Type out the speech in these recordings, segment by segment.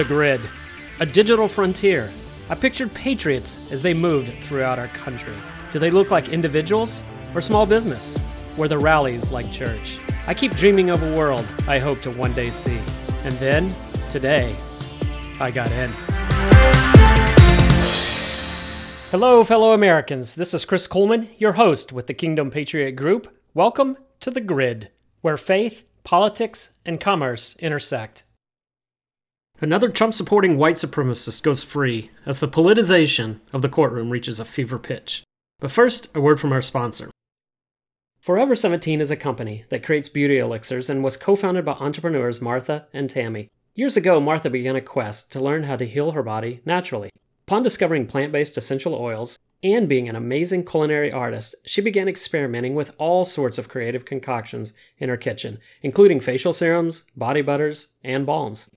The grid, a digital frontier. I pictured patriots as they moved throughout our country. Do they look like individuals or small business? Where the rallies like church? I keep dreaming of a world I hope to one day see. And then, today, I got in. Hello, fellow Americans. This is Chris Kuhlmann, your host with the Kingdom Patriot Group. Welcome to The Grid, where faith, politics, and commerce intersect. Another Trump supporting white supremacist goes free as the politicization of the courtroom reaches a fever pitch. But first, a word from our sponsor. Forever 17 is a company that creates beauty elixirs and was co founded by entrepreneurs Martha and Tammy. Years ago, Martha began a quest to learn how to heal her body naturally. Upon discovering plant based essential oils and being an amazing culinary artist, she began experimenting with all sorts of creative concoctions in her kitchen, including facial serums, body butters, and balms.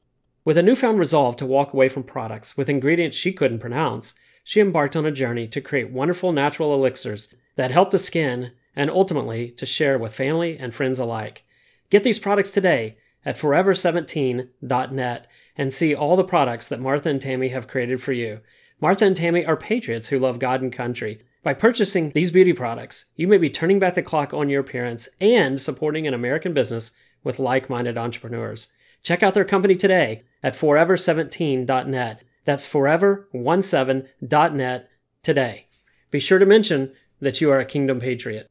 With a newfound resolve to walk away from products with ingredients she couldn't pronounce, she embarked on a journey to create wonderful natural elixirs that help the skin and ultimately to share with family and friends alike. Get these products today at forever17.net and see all the products that Martha and Tammy have created for you. Martha and Tammy are patriots who love God and country. By purchasing these beauty products, you may be turning back the clock on your appearance and supporting an American business with like minded entrepreneurs. Check out their company today at forever17.net. That's forever17.net today. Be sure to mention that you are a Kingdom Patriot.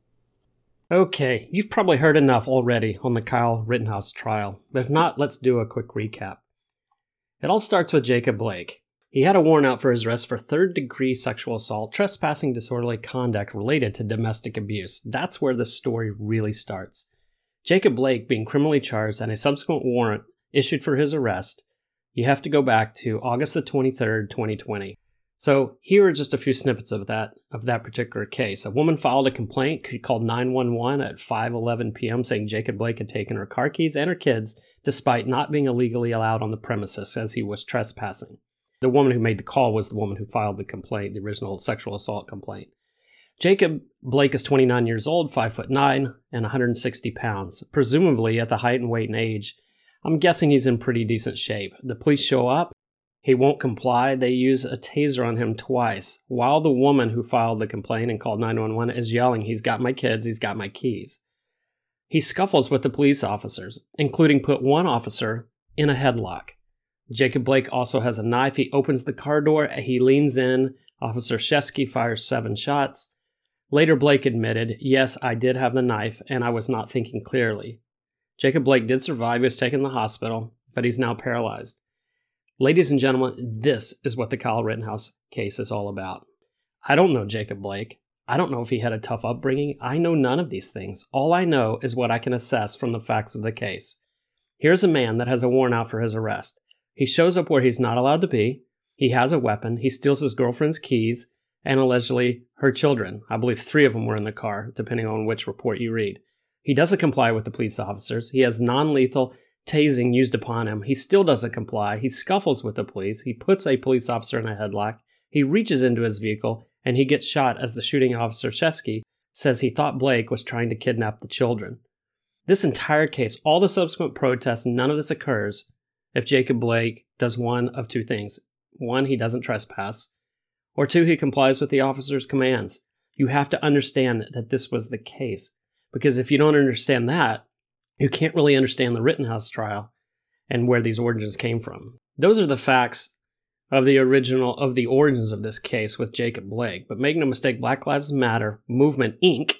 Okay, you've probably heard enough already on the Kyle Rittenhouse trial, but if not, let's do a quick recap. It all starts with Jacob Blake. He had a warrant out for his arrest for third degree sexual assault, trespassing, disorderly conduct related to domestic abuse. That's where the story really starts. Jacob Blake being criminally charged and a subsequent warrant issued for his arrest, you have to go back to August the 23rd, 2020. So here are just a few snippets of that of that particular case. A woman filed a complaint. She called 911 at 5:11 p.m. saying Jacob Blake had taken her car keys and her kids despite not being illegally allowed on the premises as he was trespassing. The woman who made the call was the woman who filed the complaint, the original sexual assault complaint. Jacob Blake is 29 years old, 5 foot 9, and 160 pounds. Presumably at the height and weight and age, I'm guessing he's in pretty decent shape. The police show up. He won't comply. They use a taser on him twice while the woman who filed the complaint and called 911 is yelling, He's got my kids, he's got my keys. He scuffles with the police officers, including put one officer in a headlock. Jacob Blake also has a knife. He opens the car door. He leans in. Officer Sheskey fires seven shots. Later, Blake admitted, Yes, I did have the knife, and I was not thinking clearly. Jacob Blake did survive. He was taken to the hospital, but he's now paralyzed. Ladies and gentlemen, this is what the Kyle Rittenhouse case is all about. I don't know Jacob Blake. I don't know if he had a tough upbringing. I know none of these things. All I know is what I can assess from the facts of the case. Here's a man that has a warrant out for his arrest. He shows up where he's not allowed to be. He has a weapon. He steals his girlfriend's keys and allegedly her children. I believe three of them were in the car, depending on which report you read. He doesn't comply with the police officers. He has non lethal tasing used upon him. He still doesn't comply. He scuffles with the police. He puts a police officer in a headlock. He reaches into his vehicle and he gets shot as the shooting officer, Sheskey, says he thought Blake was trying to kidnap the children. This entire case, all the subsequent protests, none of this occurs if Jacob Blake does one of two things. One, he doesn't trespass, or two, he complies with the officer's commands. You have to understand that this was the case. Because if you don't understand that, you can't really understand the Rittenhouse trial and where these origins came from. Those are the facts of the original of the origins of this case with Jacob Blake. But make no mistake, Black Lives Matter Movement Inc.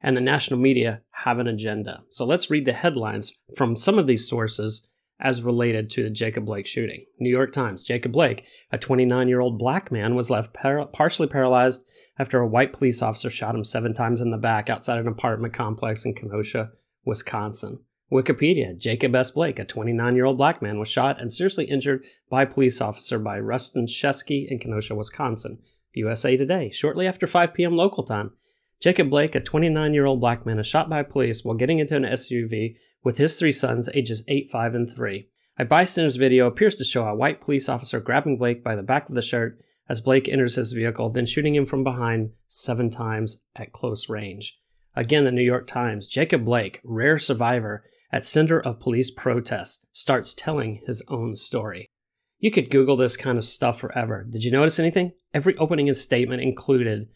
and the national media have an agenda. So let's read the headlines from some of these sources as related to the Jacob Blake shooting. New York Times Jacob Blake, a 29 year old black man, was left par- partially paralyzed after a white police officer shot him seven times in the back outside an apartment complex in Kenosha, Wisconsin. Wikipedia Jacob S. Blake, a 29 year old black man, was shot and seriously injured by police officer by Rusten Sheskey in Kenosha, Wisconsin. USA Today, shortly after 5 p.m. local time, Jacob Blake, a 29 year old black man, is shot by police while getting into an SUV with his three sons, ages 8, 5, and 3. A bystander's video appears to show a white police officer grabbing Blake by the back of the shirt as Blake enters his vehicle, then shooting him from behind seven times at close range. Again, the New York Times Jacob Blake, rare survivor at center of police protests, starts telling his own story. You could Google this kind of stuff forever. Did you notice anything? Every opening statement included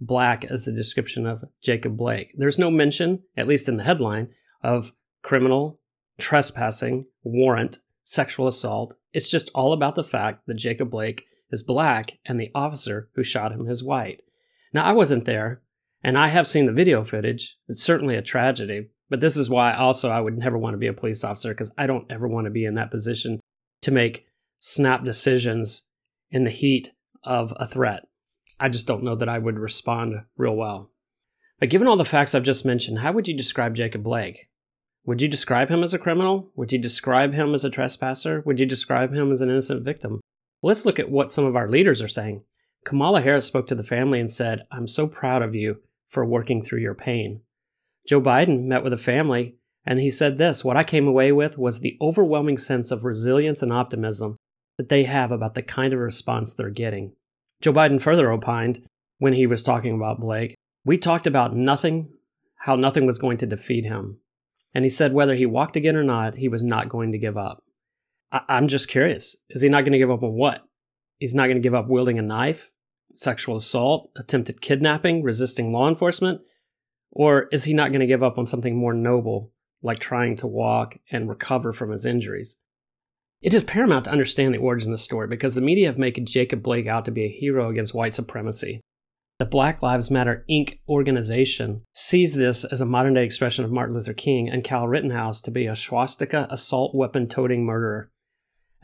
black as the description of Jacob Blake. There's no mention, at least in the headline, of criminal, trespassing, warrant, sexual assault. It's just all about the fact that Jacob Blake is black and the officer who shot him is white. Now, I wasn't there, and I have seen the video footage. It's certainly a tragedy, but this is why also I would never want to be a police officer because I don't ever want to be in that position to make snap decisions in the heat of a threat. I just don't know that I would respond real well. But given all the facts I've just mentioned, how would you describe Jacob Blake? Would you describe him as a criminal? Would you describe him as a trespasser? Would you describe him as an innocent victim? Let's look at what some of our leaders are saying. Kamala Harris spoke to the family and said, I'm so proud of you for working through your pain. Joe Biden met with a family and he said this What I came away with was the overwhelming sense of resilience and optimism that they have about the kind of response they're getting. Joe Biden further opined when he was talking about Blake, we talked about nothing, how nothing was going to defeat him. And he said whether he walked again or not, he was not going to give up. I- am just curious. Is he not going to give up on what? He's not going to give up wielding a knife, sexual assault, attempted kidnapping, resisting law enforcement? Or is he not going to give up on something more noble, like trying to walk and recover from his injuries? It is paramount to understand the origin of the story because the media have made Jacob Blake out to be a hero against white supremacy. The Black Lives Matter Inc. organization sees this as a modern day expression of Martin Luther King and Kyle Rittenhouse to be a swastika assault weapon toting murderer.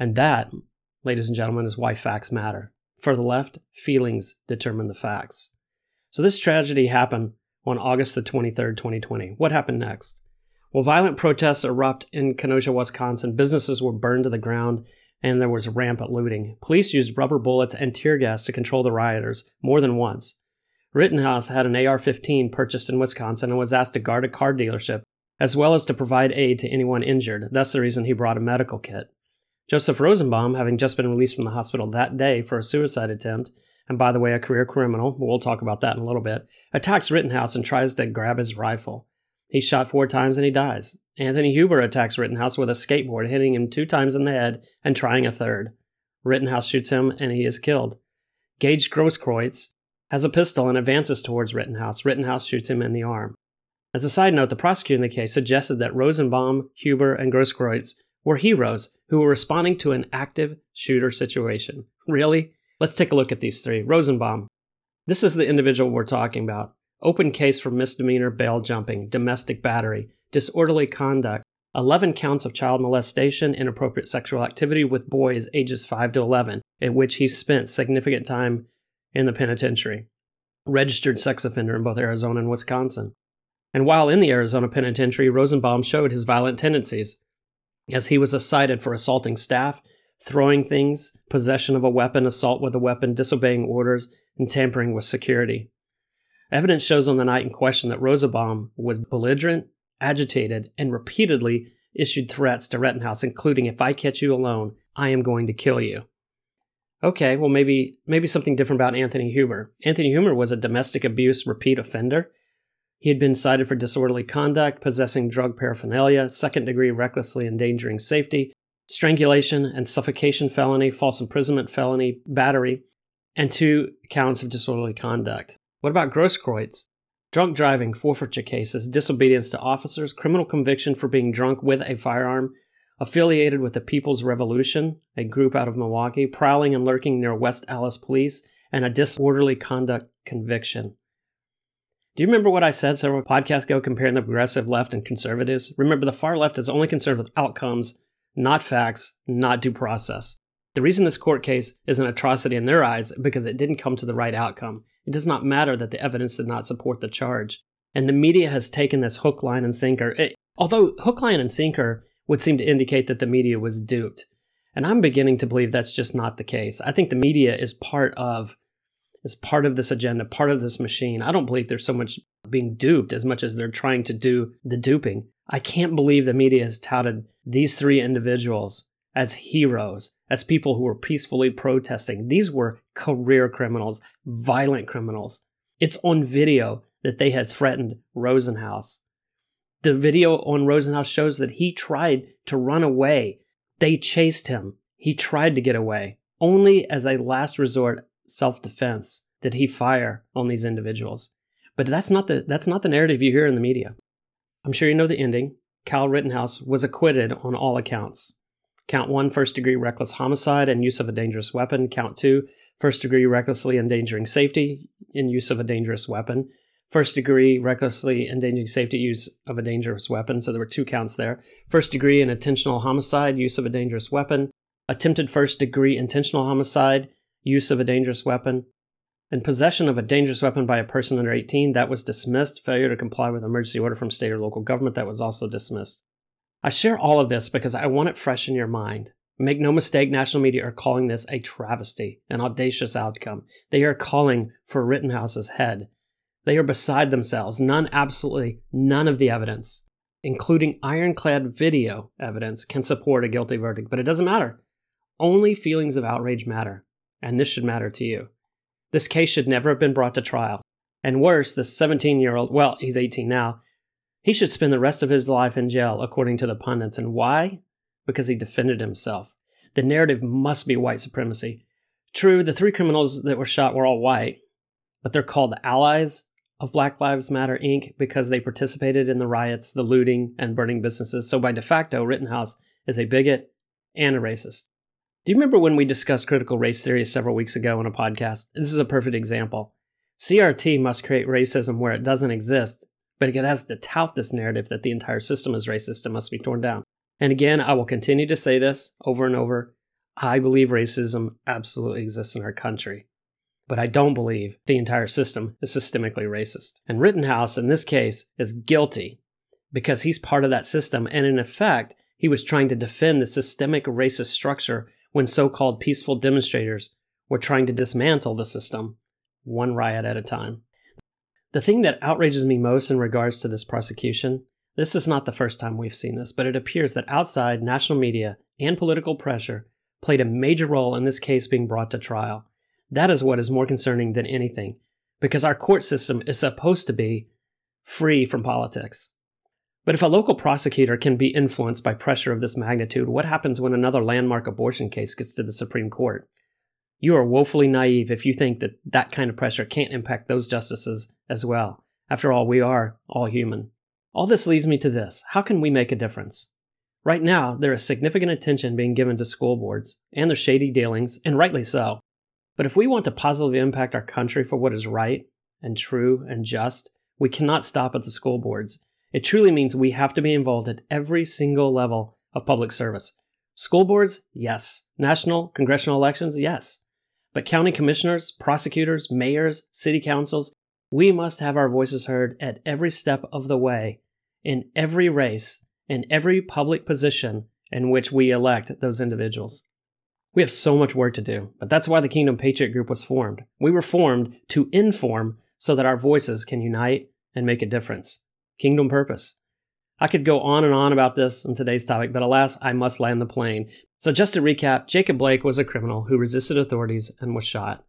And that, ladies and gentlemen, is why facts matter. For the left, feelings determine the facts. So this tragedy happened on August the 23rd, 2020. What happened next? Well, violent protests erupt in Kenosha, Wisconsin. Businesses were burned to the ground and there was rampant looting. Police used rubber bullets and tear gas to control the rioters more than once. Rittenhouse had an AR 15 purchased in Wisconsin and was asked to guard a car dealership, as well as to provide aid to anyone injured. That's the reason he brought a medical kit. Joseph Rosenbaum, having just been released from the hospital that day for a suicide attempt, and by the way, a career criminal, we'll talk about that in a little bit, attacks Rittenhouse and tries to grab his rifle. He's shot four times and he dies. Anthony Huber attacks Rittenhouse with a skateboard, hitting him two times in the head and trying a third. Rittenhouse shoots him and he is killed. Gage Grosskreutz has a pistol and advances towards Rittenhouse. Rittenhouse shoots him in the arm. As a side note, the prosecutor in the case suggested that Rosenbaum, Huber, and Grosskreutz were heroes who were responding to an active shooter situation. Really? Let's take a look at these three. Rosenbaum. This is the individual we're talking about. Open case for misdemeanor bail jumping, domestic battery, disorderly conduct, 11 counts of child molestation, inappropriate sexual activity with boys ages 5 to 11, in which he spent significant time in the penitentiary. Registered sex offender in both Arizona and Wisconsin. And while in the Arizona penitentiary, Rosenbaum showed his violent tendencies, as he was cited for assaulting staff, throwing things, possession of a weapon, assault with a weapon, disobeying orders, and tampering with security. Evidence shows on the night in question that Rosenbaum was belligerent, agitated, and repeatedly issued threats to Rittenhouse, including "If I catch you alone, I am going to kill you." Okay, well maybe maybe something different about Anthony Huber. Anthony Huber was a domestic abuse repeat offender. He had been cited for disorderly conduct, possessing drug paraphernalia, second degree recklessly endangering safety, strangulation and suffocation felony, false imprisonment felony, battery, and two counts of disorderly conduct. What about Grosskreutz? Drunk driving, forfeiture cases, disobedience to officers, criminal conviction for being drunk with a firearm, affiliated with the People's Revolution, a group out of Milwaukee, prowling and lurking near West Allis Police, and a disorderly conduct conviction. Do you remember what I said several podcasts ago comparing the progressive left and conservatives? Remember, the far left is only concerned with outcomes, not facts, not due process. The reason this court case is an atrocity in their eyes because it didn't come to the right outcome. It does not matter that the evidence did not support the charge. And the media has taken this hook, line, and sinker. It, although hook, line, and sinker would seem to indicate that the media was duped. And I'm beginning to believe that's just not the case. I think the media is part of is part of this agenda, part of this machine. I don't believe there's so much being duped as much as they're trying to do the duping. I can't believe the media has touted these three individuals as heroes, as people who were peacefully protesting. These were career criminals, violent criminals. It's on video that they had threatened Rosenhouse. The video on Rosenhouse shows that he tried to run away. They chased him. He tried to get away. Only as a last resort self defense did he fire on these individuals. But that's not the that's not the narrative you hear in the media. I'm sure you know the ending. Kyle Rittenhouse was acquitted on all accounts. Count one, first degree reckless homicide and use of a dangerous weapon. Count two, first degree recklessly endangering safety in use of a dangerous weapon. First degree recklessly endangering safety use of a dangerous weapon. So there were two counts there. First degree and intentional homicide, use of a dangerous weapon. Attempted first degree intentional homicide, use of a dangerous weapon. And possession of a dangerous weapon by a person under 18, that was dismissed. Failure to comply with emergency order from state or local government, that was also dismissed. I share all of this because I want it fresh in your mind. Make no mistake, national media are calling this a travesty, an audacious outcome. They are calling for Rittenhouse's head. They are beside themselves. None, absolutely none of the evidence, including ironclad video evidence, can support a guilty verdict. But it doesn't matter. Only feelings of outrage matter, and this should matter to you. This case should never have been brought to trial. And worse, this 17 year old, well, he's 18 now, he should spend the rest of his life in jail, according to the pundits. And why? Because he defended himself. The narrative must be white supremacy. True, the three criminals that were shot were all white, but they're called allies of Black Lives Matter Inc. because they participated in the riots, the looting, and burning businesses. So by de facto, Rittenhouse is a bigot and a racist. Do you remember when we discussed critical race theory several weeks ago on a podcast? This is a perfect example. CRT must create racism where it doesn't exist, but it has to tout this narrative that the entire system is racist and must be torn down. And again, I will continue to say this over and over. I believe racism absolutely exists in our country, but I don't believe the entire system is systemically racist. And Rittenhouse, in this case, is guilty because he's part of that system. And in effect, he was trying to defend the systemic racist structure when so called peaceful demonstrators were trying to dismantle the system, one riot at a time. The thing that outrages me most in regards to this prosecution this is not the first time we've seen this, but it appears that outside national media and political pressure played a major role in this case being brought to trial. That is what is more concerning than anything, because our court system is supposed to be free from politics. But if a local prosecutor can be influenced by pressure of this magnitude, what happens when another landmark abortion case gets to the Supreme Court? You are woefully naive if you think that that kind of pressure can't impact those justices as well. After all, we are all human. All this leads me to this how can we make a difference? Right now, there is significant attention being given to school boards and their shady dealings, and rightly so. But if we want to positively impact our country for what is right and true and just, we cannot stop at the school boards. It truly means we have to be involved at every single level of public service. School boards, yes. National, congressional elections, yes. But county commissioners, prosecutors, mayors, city councils, we must have our voices heard at every step of the way, in every race, in every public position in which we elect those individuals. We have so much work to do, but that's why the Kingdom Patriot Group was formed. We were formed to inform so that our voices can unite and make a difference. Kingdom purpose. I could go on and on about this in today's topic, but alas, I must land the plane. So, just to recap, Jacob Blake was a criminal who resisted authorities and was shot.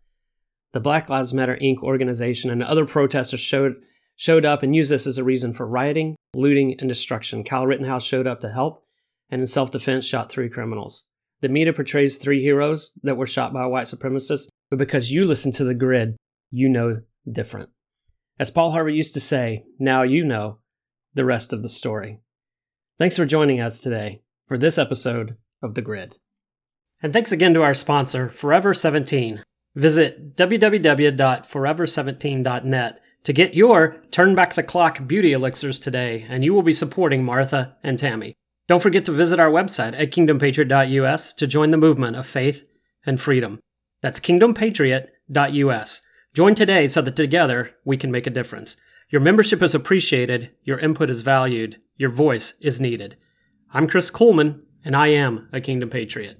The Black Lives Matter Inc. organization and other protesters showed, showed up and used this as a reason for rioting, looting, and destruction. Kyle Rittenhouse showed up to help and in self defense shot three criminals. The media portrays three heroes that were shot by white supremacists, but because you listen to the grid, you know different. As Paul Harvey used to say, now you know the rest of the story. Thanks for joining us today for this episode of The Grid. And thanks again to our sponsor, Forever 17. Visit www.forever17.net to get your Turn Back the Clock beauty elixirs today, and you will be supporting Martha and Tammy. Don't forget to visit our website at kingdompatriot.us to join the movement of faith and freedom. That's kingdompatriot.us. Join today so that together we can make a difference. Your membership is appreciated, your input is valued, your voice is needed. I'm Chris Kuhlmann, and I am a Kingdom Patriot.